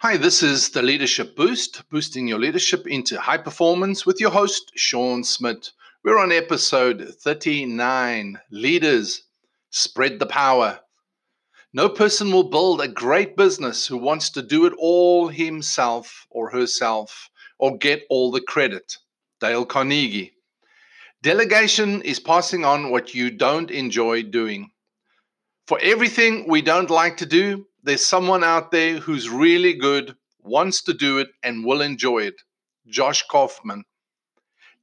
Hi, this is the Leadership Boost, boosting your leadership into high performance with your host, Sean Smith. We're on episode 39 Leaders Spread the Power. No person will build a great business who wants to do it all himself or herself or get all the credit. Dale Carnegie. Delegation is passing on what you don't enjoy doing. For everything we don't like to do, there's someone out there who's really good, wants to do it, and will enjoy it. Josh Kaufman.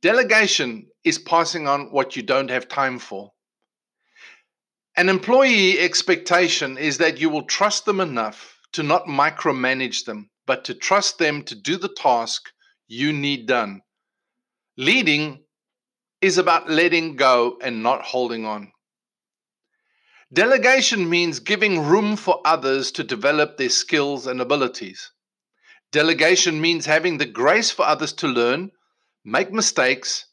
Delegation is passing on what you don't have time for. An employee expectation is that you will trust them enough to not micromanage them, but to trust them to do the task you need done. Leading is about letting go and not holding on. Delegation means giving room for others to develop their skills and abilities. Delegation means having the grace for others to learn, make mistakes,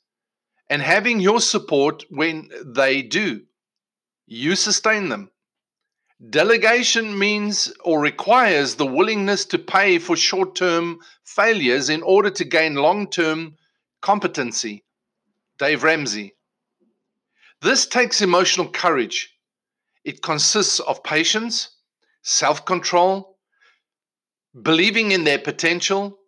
and having your support when they do. You sustain them. Delegation means or requires the willingness to pay for short term failures in order to gain long term competency. Dave Ramsey. This takes emotional courage it consists of patience, self control, believing in their potential,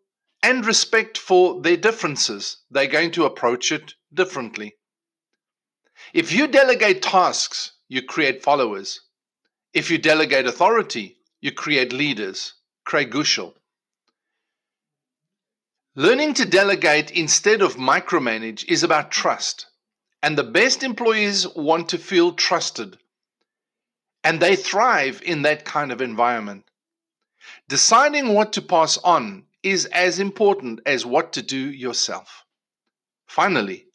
and respect for their differences. They're going to approach it differently. If you delegate tasks, you create followers. If you delegate authority, you create leaders. Craig Groeschel. Learning to delegate instead of micromanage is about trust. And the best employees want to feel trusted and they thrive in that kind of environment. Deciding what to pass on is as important as what to do yourself. Finally,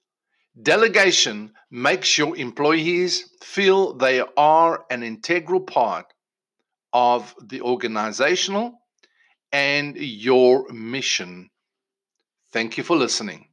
delegation makes your employees feel they are an integral part of the organizational and your mission. Thank you for listening.